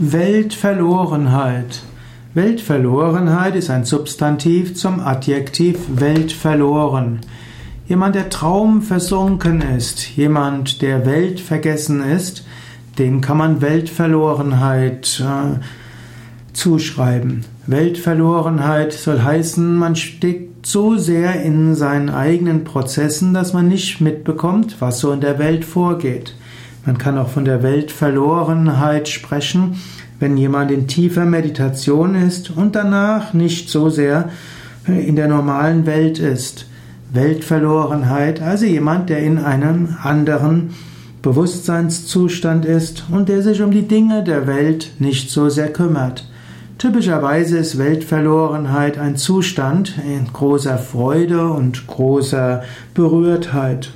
Weltverlorenheit. Weltverlorenheit ist ein Substantiv zum Adjektiv weltverloren. Jemand, der traumversunken ist, jemand, der weltvergessen ist, den kann man Weltverlorenheit äh, zuschreiben. Weltverlorenheit soll heißen, man steckt so sehr in seinen eigenen Prozessen, dass man nicht mitbekommt, was so in der Welt vorgeht. Man kann auch von der Weltverlorenheit sprechen, wenn jemand in tiefer Meditation ist und danach nicht so sehr in der normalen Welt ist. Weltverlorenheit, also jemand, der in einem anderen Bewusstseinszustand ist und der sich um die Dinge der Welt nicht so sehr kümmert. Typischerweise ist Weltverlorenheit ein Zustand in großer Freude und großer Berührtheit.